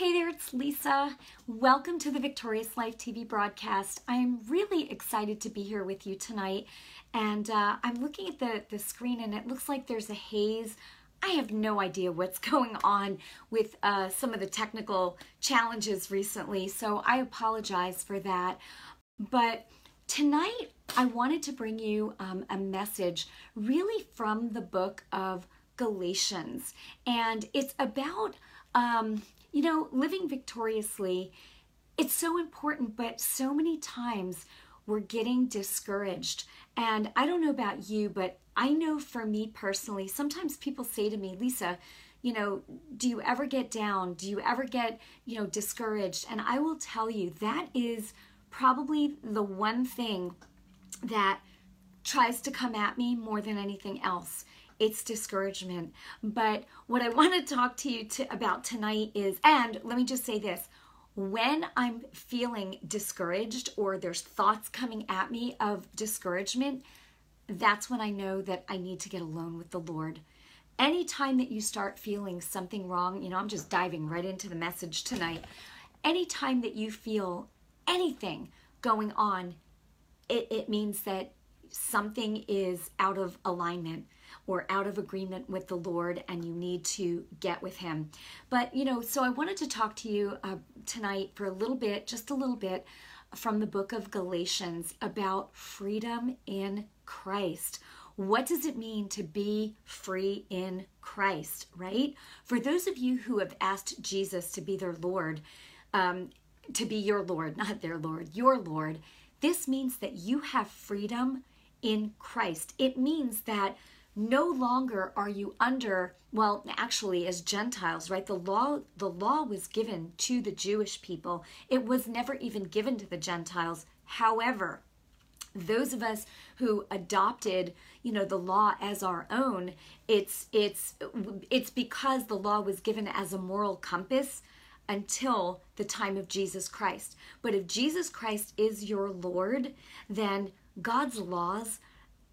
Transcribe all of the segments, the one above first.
Hey there, it's Lisa. Welcome to the Victorious Life TV broadcast. I'm really excited to be here with you tonight. And uh, I'm looking at the, the screen and it looks like there's a haze. I have no idea what's going on with uh, some of the technical challenges recently, so I apologize for that. But tonight, I wanted to bring you um, a message really from the book of Galatians. And it's about um, you know, living victoriously, it's so important, but so many times we're getting discouraged. And I don't know about you, but I know for me personally, sometimes people say to me, Lisa, you know, do you ever get down? Do you ever get, you know, discouraged? And I will tell you that is probably the one thing that tries to come at me more than anything else it's discouragement. But what I want to talk to you to, about tonight is, and let me just say this when I'm feeling discouraged or there's thoughts coming at me of discouragement, that's when I know that I need to get alone with the Lord. Anytime that you start feeling something wrong, you know, I'm just diving right into the message tonight. Anytime that you feel anything going on, it, it means that something is out of alignment or out of agreement with the Lord and you need to get with Him. But, you know, so I wanted to talk to you uh, tonight for a little bit, just a little bit, from the book of Galatians about freedom in Christ. What does it mean to be free in Christ, right? For those of you who have asked Jesus to be their Lord, um, to be your Lord, not their Lord, your Lord, this means that you have freedom in Christ. It means that no longer are you under well actually as gentiles right? The law the law was given to the jewish people. It was never even given to the gentiles. However those of us who adopted you know the law as our own it's it's it's because the law was given as a moral compass until the time of Jesus Christ. But if Jesus Christ is your lord then God's laws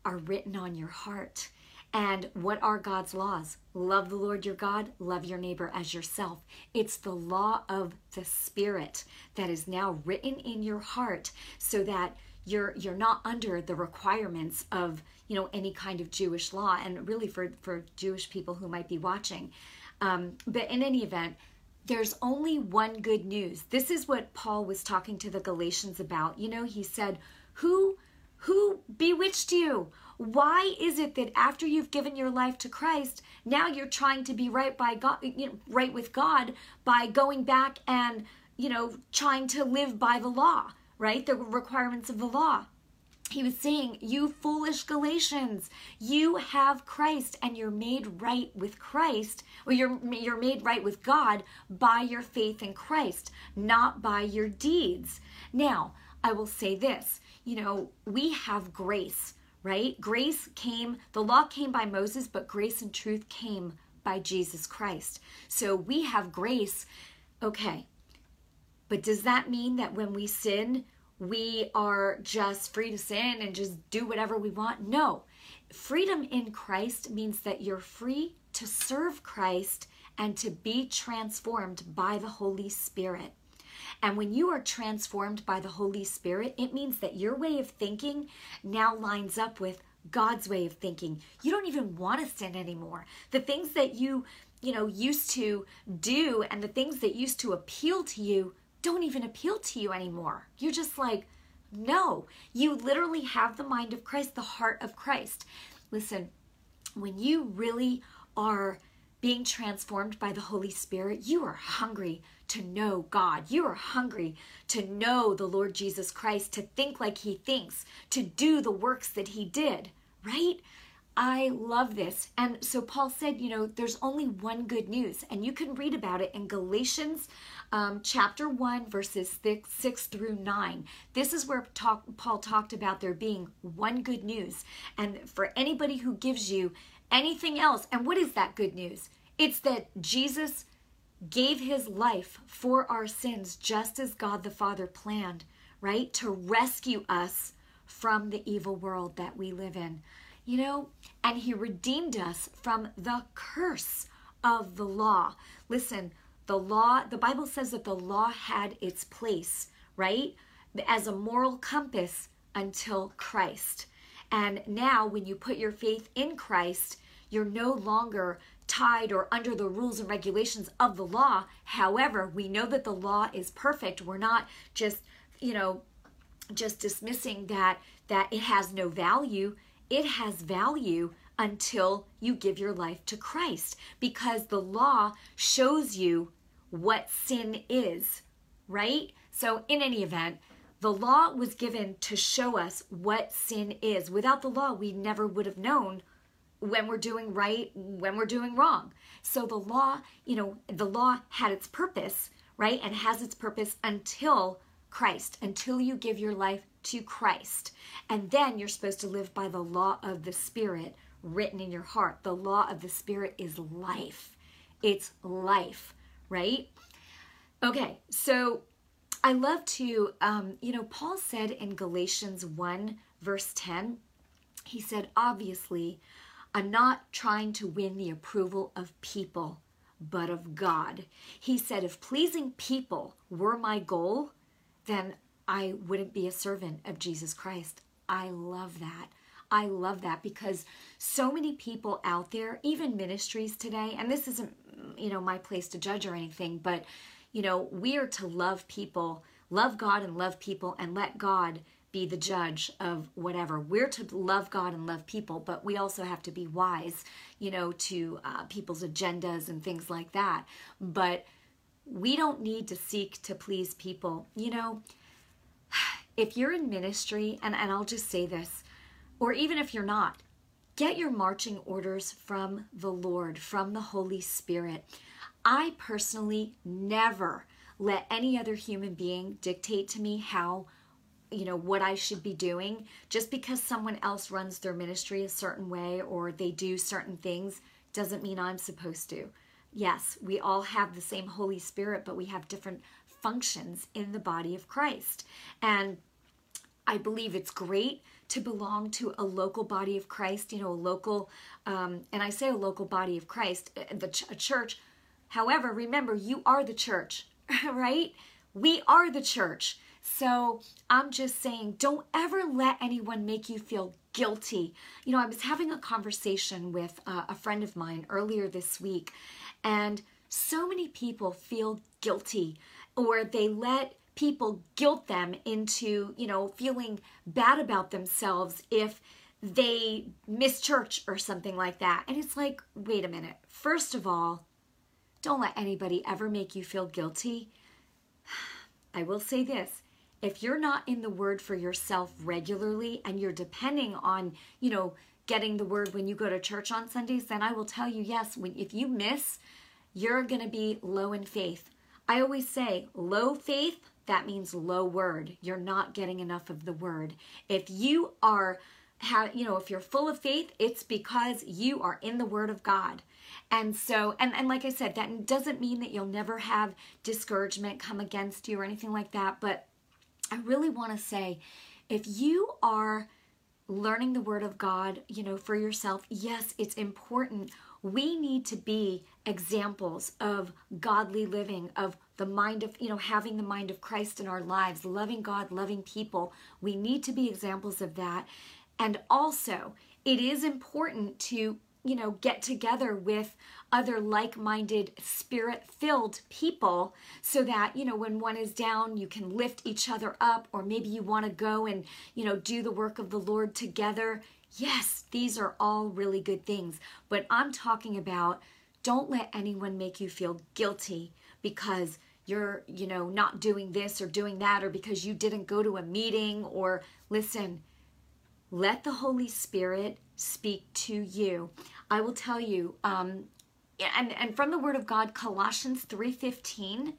are written on your heart and what are God's laws? Love the Lord your God, love your neighbor as yourself. It's the law of the Spirit that is now written in your heart so that you're you're not under the requirements of you know any kind of Jewish law and really for for Jewish people who might be watching. Um, but in any event, there's only one good news. This is what Paul was talking to the Galatians about. You know, he said, "Who who bewitched you? Why is it that after you've given your life to Christ, now you're trying to be right by God, you know, right with God by going back and, you know, trying to live by the law, right? The requirements of the law. He was saying, You foolish Galatians, you have Christ and you're made right with Christ, or you're, you're made right with God by your faith in Christ, not by your deeds. Now, I will say this you know, we have grace right? Grace came, the law came by Moses, but grace and truth came by Jesus Christ. So we have grace. Okay. But does that mean that when we sin, we are just free to sin and just do whatever we want? No. Freedom in Christ means that you're free to serve Christ and to be transformed by the Holy Spirit. And when you are transformed by the Holy Spirit, it means that your way of thinking now lines up with God's way of thinking. You don't even want to sin anymore. The things that you, you know, used to do and the things that used to appeal to you don't even appeal to you anymore. You're just like, no, you literally have the mind of Christ, the heart of Christ. Listen, when you really are being transformed by the Holy Spirit, you are hungry to know God. You are hungry to know the Lord Jesus Christ, to think like He thinks, to do the works that He did, right? I love this. And so Paul said, you know, there's only one good news, and you can read about it in Galatians um, chapter 1, verses six, 6 through 9. This is where talk, Paul talked about there being one good news. And for anybody who gives you anything else, and what is that good news? It's that Jesus gave his life for our sins just as God the Father planned, right? To rescue us from the evil world that we live in. You know, and he redeemed us from the curse of the law. Listen, the law, the Bible says that the law had its place, right? As a moral compass until Christ. And now, when you put your faith in Christ, you're no longer tied or under the rules and regulations of the law. However, we know that the law is perfect. We're not just, you know, just dismissing that that it has no value. It has value until you give your life to Christ because the law shows you what sin is, right? So in any event, the law was given to show us what sin is. Without the law, we never would have known when we're doing right, when we're doing wrong. So the law, you know, the law had its purpose, right? And has its purpose until Christ, until you give your life to Christ. And then you're supposed to live by the law of the Spirit written in your heart. The law of the Spirit is life. It's life, right? Okay, so I love to, um, you know, Paul said in Galatians 1, verse 10, he said, obviously, I'm not trying to win the approval of people, but of God. He said, if pleasing people were my goal, then I wouldn't be a servant of Jesus Christ. I love that. I love that because so many people out there, even ministries today, and this isn't, you know, my place to judge or anything, but, you know, we are to love people, love God and love people, and let God be the judge of whatever. We're to love God and love people, but we also have to be wise, you know, to uh, people's agendas and things like that. But we don't need to seek to please people. You know, if you're in ministry, and, and I'll just say this, or even if you're not, get your marching orders from the Lord, from the Holy Spirit. I personally never let any other human being dictate to me how you know what I should be doing just because someone else runs their ministry a certain way or they do certain things doesn't mean I'm supposed to. Yes, we all have the same Holy Spirit, but we have different functions in the body of Christ. And I believe it's great to belong to a local body of Christ, you know, a local, um, and I say a local body of Christ, uh, the ch- a church. However, remember, you are the church, right? We are the church. So I'm just saying, don't ever let anyone make you feel guilty. You know, I was having a conversation with uh, a friend of mine earlier this week, and so many people feel guilty or they let people guilt them into, you know, feeling bad about themselves if they miss church or something like that. And it's like, wait a minute. First of all, don't let anybody ever make you feel guilty. I will say this if you're not in the word for yourself regularly and you're depending on, you know, getting the word when you go to church on Sundays, then I will tell you yes, when if you miss, you're going to be low in faith. I always say low faith that means low word. You're not getting enough of the word. If you are have you know if you're full of faith it's because you are in the word of god and so and and like i said that doesn't mean that you'll never have discouragement come against you or anything like that but i really want to say if you are learning the word of god you know for yourself yes it's important we need to be examples of godly living, of the mind of, you know, having the mind of Christ in our lives, loving God, loving people. We need to be examples of that. And also, it is important to, you know, get together with other like minded, spirit filled people so that, you know, when one is down, you can lift each other up, or maybe you want to go and, you know, do the work of the Lord together. Yes, these are all really good things, but I'm talking about don't let anyone make you feel guilty because you're, you know, not doing this or doing that or because you didn't go to a meeting or listen, let the Holy Spirit speak to you. I will tell you, um, and, and from the Word of God, Colossians 3.15,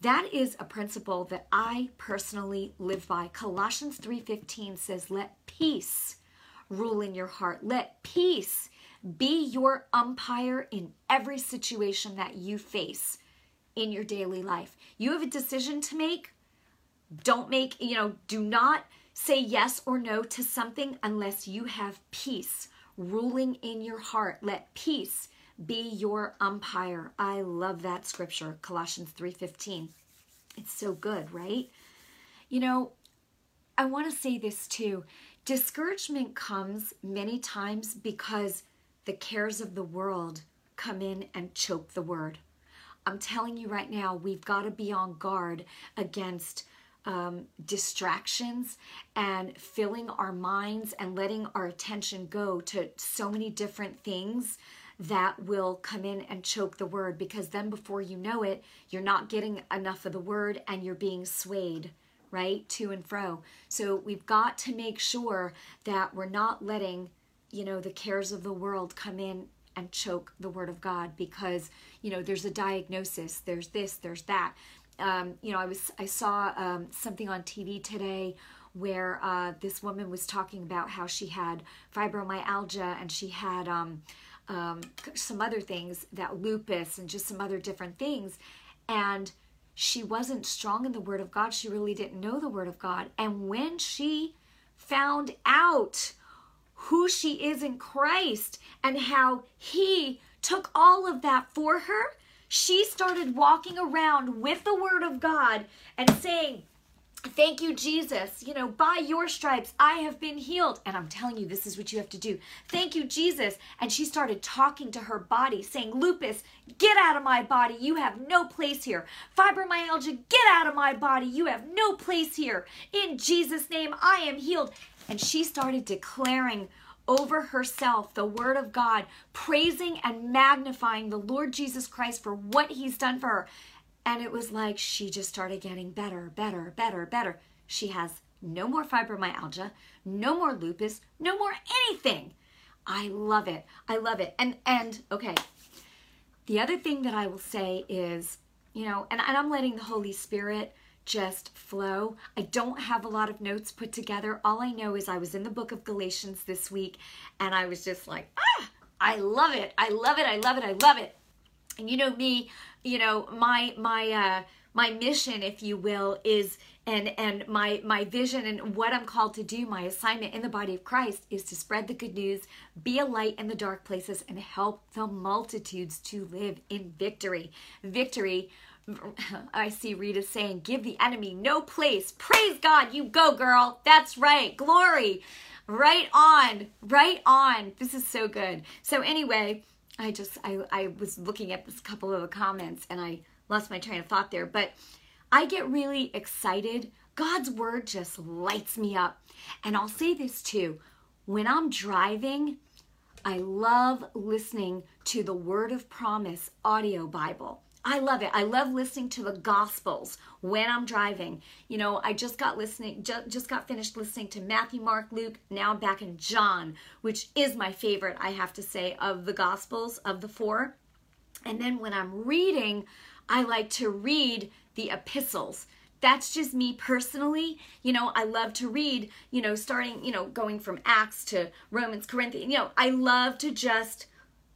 that is a principle that I personally live by. Colossians 3.15 says, let peace rule in your heart. Let peace be your umpire in every situation that you face in your daily life. You have a decision to make. Don't make, you know, do not say yes or no to something unless you have peace ruling in your heart. Let peace be your umpire. I love that scripture, Colossians 3:15. It's so good, right? You know, I want to say this too. Discouragement comes many times because the cares of the world come in and choke the word. I'm telling you right now, we've got to be on guard against um, distractions and filling our minds and letting our attention go to so many different things that will come in and choke the word because then before you know it, you're not getting enough of the word and you're being swayed right to and fro. So we've got to make sure that we're not letting you know the cares of the world come in and choke the word of god because you know there's a diagnosis there's this there's that um, you know i was i saw um, something on tv today where uh, this woman was talking about how she had fibromyalgia and she had um, um, some other things that lupus and just some other different things. And she wasn't strong in the word of god. She really didn't know the word of god. And when she found out who she is in Christ and how He took all of that for her, she started walking around with the Word of God and saying, Thank you, Jesus. You know, by your stripes, I have been healed. And I'm telling you, this is what you have to do. Thank you, Jesus. And she started talking to her body, saying, Lupus, get out of my body. You have no place here. Fibromyalgia, get out of my body. You have no place here. In Jesus' name, I am healed. And she started declaring over herself the word of God, praising and magnifying the Lord Jesus Christ for what he's done for her. And it was like she just started getting better, better, better, better. She has no more fibromyalgia, no more lupus, no more anything. I love it. I love it. And and okay. The other thing that I will say is, you know, and, and I'm letting the Holy Spirit just flow. I don't have a lot of notes put together. All I know is I was in the book of Galatians this week and I was just like, ah, I love it. I love it. I love it. I love it. And you know me, you know, my my uh my mission if you will is and and my my vision and what I'm called to do, my assignment in the body of Christ is to spread the good news, be a light in the dark places and help the multitudes to live in victory. Victory I see Rita saying, give the enemy no place. Praise God, you go, girl. That's right. Glory. Right on. Right on. This is so good. So, anyway, I just, I, I was looking at this couple of the comments and I lost my train of thought there. But I get really excited. God's word just lights me up. And I'll say this too when I'm driving, I love listening to the Word of Promise audio Bible. I love it. I love listening to the Gospels when I'm driving. You know, I just got listening, just, just got finished listening to Matthew, Mark, Luke. Now I'm back in John, which is my favorite, I have to say, of the Gospels of the four. And then when I'm reading, I like to read the epistles. That's just me personally. You know, I love to read, you know, starting, you know, going from Acts to Romans, Corinthians. You know, I love to just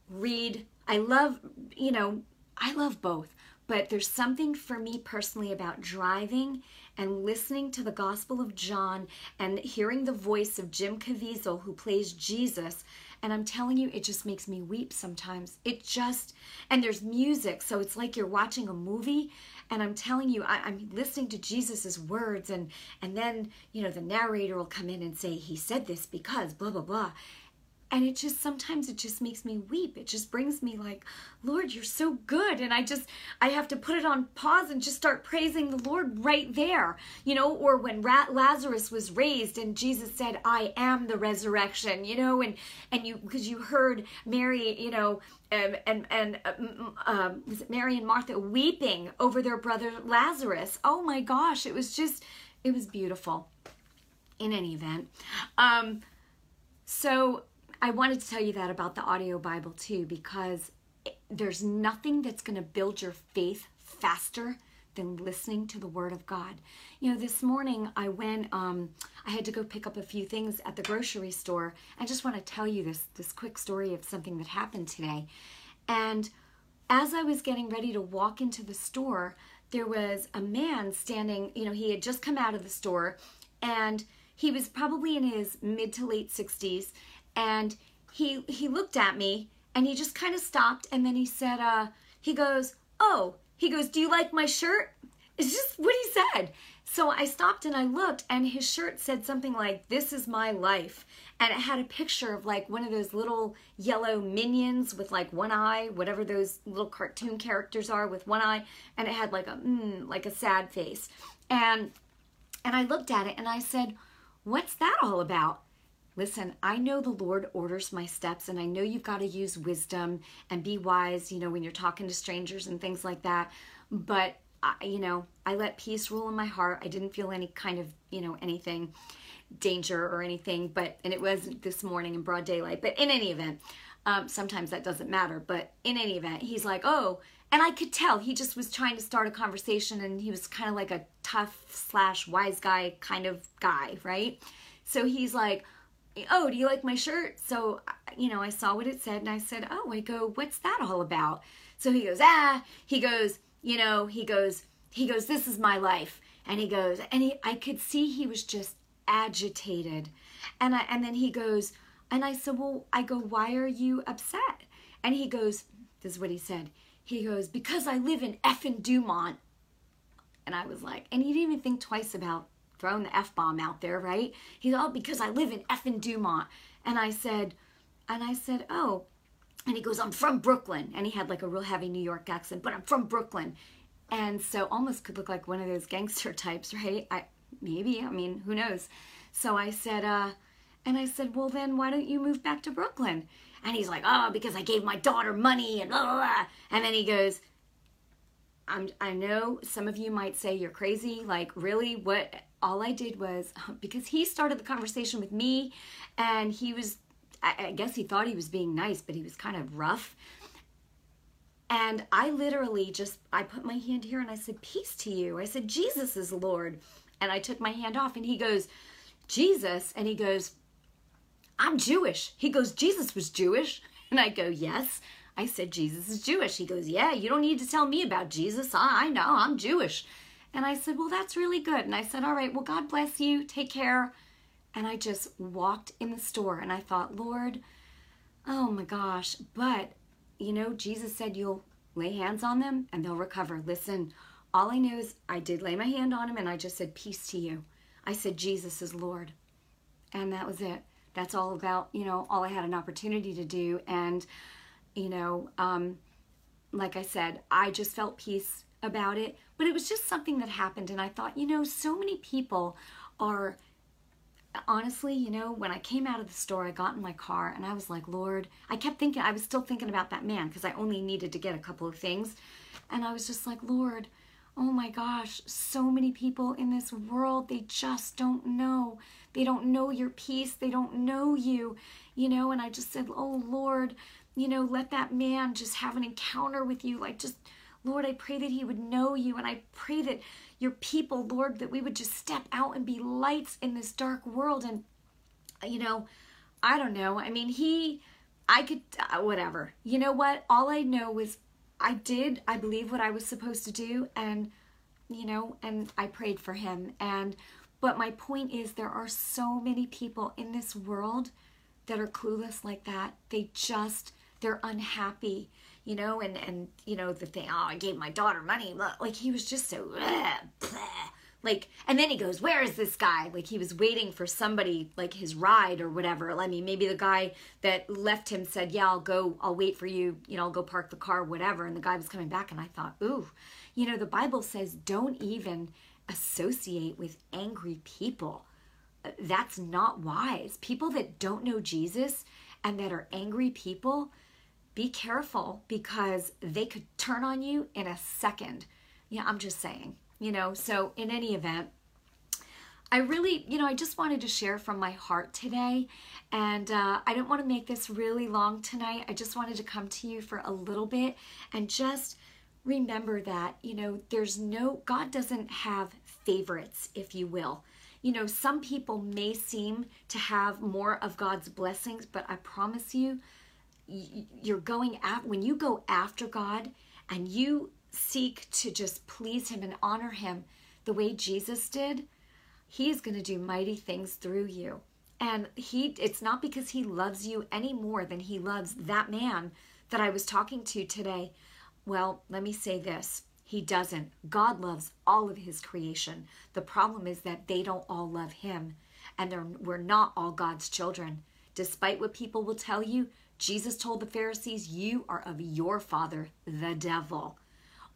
read. I love, you know, I love both, but there's something for me personally about driving and listening to the Gospel of John and hearing the voice of Jim Caviezel, who plays Jesus. And I'm telling you, it just makes me weep sometimes. It just, and there's music, so it's like you're watching a movie. And I'm telling you, I, am listening to Jesus's words, and and then you know the narrator will come in and say, "He said this because blah blah blah," and it just sometimes it just makes me weep. It just brings me like lord you're so good. And i just i have to put it on pause and just start praising the lord right there you know? Or when lazarus was raised and jesus said i am the resurrection you know? And and you because you heard mary you know um, and and uh, um, was it mary and martha weeping over their brother lazarus? Oh my gosh it was just it was beautiful. In any event um so I wanted to tell you that about the audio Bible too, because there's nothing that's going to build your faith faster than listening to the Word of God. You know, this morning I went, um, I had to go pick up a few things at the grocery store. I just want to tell you this this quick story of something that happened today. And as I was getting ready to walk into the store, there was a man standing. You know, he had just come out of the store, and he was probably in his mid to late 60s and he he looked at me and he just kind of stopped and then he said, uh, he goes, oh, he goes, do you like my shirt? It's just what he said. So I stopped and I looked, and his shirt said something like, This is my life. And it had a picture of like one of those little yellow minions with like one eye, whatever those little cartoon characters are with one eye. And it had like a, mm, like a sad face. And, and I looked at it and I said, What's that all about? Listen, I know the Lord orders my steps, and I know you've got to use wisdom and be wise, you know, when you're talking to strangers and things like that. But I, you know, I let peace rule in my heart. I didn't feel any kind of, you know, anything danger or anything, but, and it was this morning in broad daylight. But in any event, um, sometimes that doesn't matter. But in any event, he's like, oh, and I could tell he just was trying to start a conversation and he was kind of like a tough slash wise guy kind of guy, right? So he's like, oh, do you like my shirt? So, you know, I saw what it said and I said, oh, I go, what's that all about? So he goes, ah, he goes, you know, he goes, he goes, this is my life. And he goes, and he, I could see he was just agitated. And I, and then he goes, and I said, well, I go, why are you upset? And he goes, this is what he said. He goes, because I live in effing Dumont. And I was like, and he didn't even think twice about throwing the F bomb out there, right? He's all, oh, because I live in effing Dumont. And I said, and I said, oh, and he goes, I'm from Brooklyn. And he had like a real heavy New York accent, but I'm from Brooklyn. And so almost could look like one of those gangster types, right? I maybe, I mean, who knows? So I said, uh, and I said, well then why don't you move back to Brooklyn? And he's like, oh, because I gave my daughter money and blah, blah, blah. And then he goes, I'm, I know some of you might say you're crazy. Like, really? What? All I did was because he started the conversation with me and he was I, guess he thought he was being nice, but he was kind of rough. And I literally just, I put my hand here and I said, Peace to you. I said, Jesus is Lord. And I took my hand off and he goes, Jesus. And he goes, I'm Jewish. He goes, Jesus was Jewish. And I go, Yes. I said, Jesus is Jewish. He goes, Yeah, you don't need to tell me about Jesus. I, I know, I'm Jewish. And I said, Well, that's really good. And I said, All right, well, God bless you. Take care. And I just walked in the store and I thought, Lord, oh my gosh. But, you know, Jesus said you'll lay hands on them and they'll recover. Listen, all I knew is I did lay my hand on him and I just said, Peace to you. I said, Jesus is Lord. And that was it. That's all about, you know, all I had an opportunity to do. And, you know, um, like I said, I just felt peace about it. But it was just something that happened. And I thought, you know, so many people are honestly, you know, when I came out of the store, I got in my car and I was like, Lord, I kept thinking, I was still thinking about that man because I only needed to get a couple of things. And I was just like, Lord, oh my gosh, so many people in this world, they just don't know. They don't know your peace. They don't know you, you know. And I just said, oh Lord, you know, let that man just have an encounter with you. Like, just, Lord, I pray that he would know you. And I pray that your people, Lord, that we would just step out and be lights in this dark world. And, you know, I don't know. I mean, he, I could, uh, whatever. You know what? All I know was I did, I believe what I was supposed to do. And, you know, and I prayed for him. And, but my point is, there are so many people in this world that are clueless like that. They just, they're unhappy you know, and and you know the thing. Oh, I gave my daughter money. Like he was just so bleh, like. And then he goes, "Where is this guy?" Like he was waiting for somebody, like his ride or whatever. I mean, maybe the guy that left him said, "Yeah, I'll go. I'll wait for you. You know, I'll go park the car, whatever." And the guy was coming back, and I thought, "Ooh, you know, the Bible says don't even associate with angry people." Uh, that's not wise. People that don't know Jesus and that are angry people be careful because they could turn on you in a second. Yeah, I'm just saying, you know. So, in any event, I really, you know, I just wanted to share from my heart today. And uh, I didn't want to make this really long tonight. I just wanted to come to you for a little bit and just remember that, you know, there's no, God doesn't have favorites, if you will. You know, some people may seem to have more of God's blessings, but I promise you, you're going at when you go after God and you seek to just please him and honor him the way Jesus did, he is going to do mighty things through you. And he it's not because he loves you any more than he loves that man that I was talking to today. Well, let me say this. He doesn't. God loves all of his creation. The problem is that they don't all love him and we're not all God's children. Despite what people will tell you, Jesus told the Pharisees, You are of your father, the devil.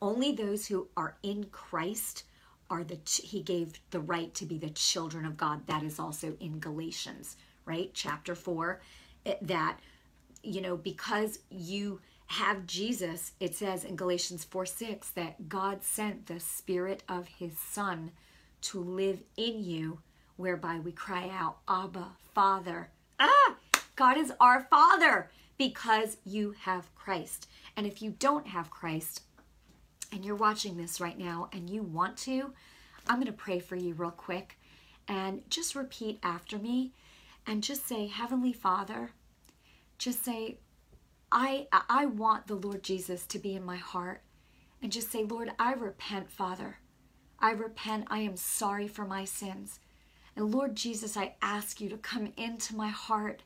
Only those who are in Christ are the, he gave the right to be the children of God. That is also in Galatians, right? Chapter 4, that, you know, because you have Jesus, it says in Galatians 4 6 that God sent the Spirit of His Son to live in you, whereby we cry out, Abba, Father. Ah, God is our Father because you have Christ. And if you don't have Christ and you're watching this right now and you want to, I'm going to pray for you real quick and just repeat after me and just say, Heavenly Father, just say, I, I want the Lord Jesus to be in my heart. And just say, Lord, I repent, Father. I repent. I am sorry for my sins. And Lord Jesus, I ask you to come into my heart,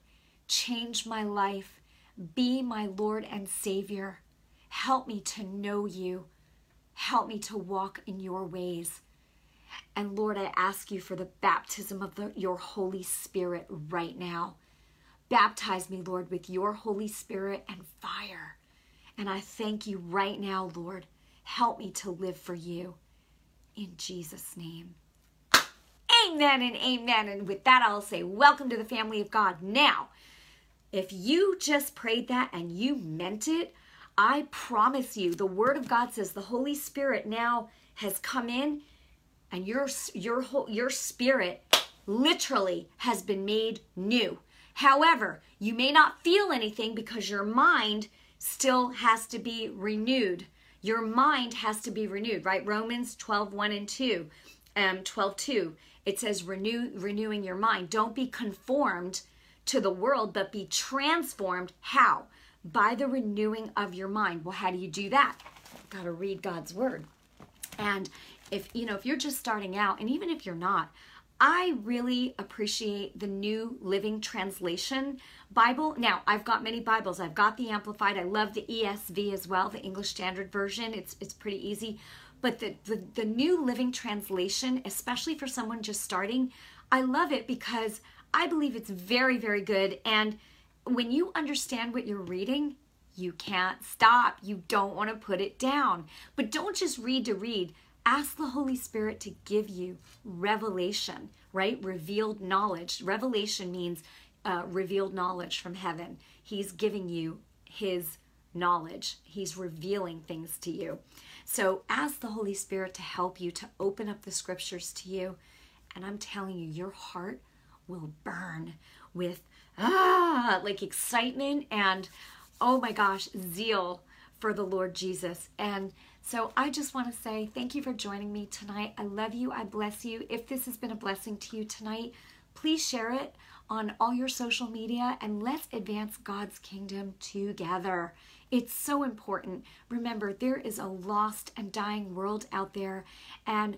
change my life, be my Lord and Savior. Help me to know you. Help me to walk in your ways. And Lord, I ask you for the baptism of the, your Holy Spirit right now. Baptize me, Lord, with your Holy Spirit and fire. And I thank you right now, Lord. Help me to live for you. In Jesus' name. Amen and amen. And with that, I'll say, Welcome to the family of God. Now, if you just prayed that and you meant it, I promise you, the Word of God says the Holy Spirit now has come in and your, your, whole, your spirit literally has been made new. However, you may not feel anything because your mind still has to be renewed. Your mind has to be renewed, right? Romans 12, 1 and 2, um, 12, 2. It says renew, renewing your mind. Don't be conformed to the world, but be transformed. How? By the renewing of your mind. Well, how do you do that? Got to read God's word. And if you know, if you're just starting out, and even if you're not, I really appreciate the New Living Translation Bible. Now, I've got many Bibles. I've got the Amplified. I love the ESV as well, the English Standard Version. It's it's pretty easy. But the, the, the New Living Translation, especially for someone just starting, I love it because I believe it's very, very good. And when you understand what you're reading, you can't stop. You don't want to put it down. But don't just read to read. Ask the Holy Spirit to give you revelation, right? Revealed knowledge. Revelation means uh, revealed knowledge from heaven. He's giving you His knowledge, He's revealing things to you. So ask the Holy Spirit to help you to open up the scriptures to you. And I'm telling you, your heart will burn with ah, like excitement and oh my gosh, zeal for the Lord Jesus. And so I just want to say thank you for joining me tonight. I love you. I bless you. If this has been a blessing to you tonight, please share it on all your social media and let's advance God's kingdom together. It's so important. Remember, there is a lost and dying world out there, and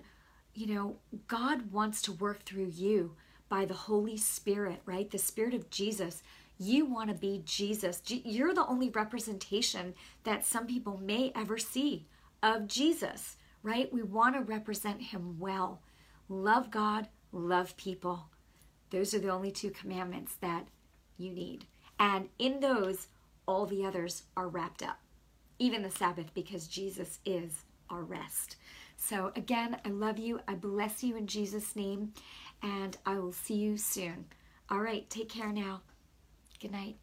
you know, God wants to work through you by the Holy Spirit, right? The Spirit of Jesus. You want to be Jesus. You're the only representation that some people may ever see of Jesus, right? We want to represent him well. Love God, love people. Those are the only two commandments that you need. And in those, all the others are wrapped up, even the Sabbath, because Jesus is our rest. So, again, I love you. I bless you in Jesus' name, and I will see you soon. All right, take care now. Good night.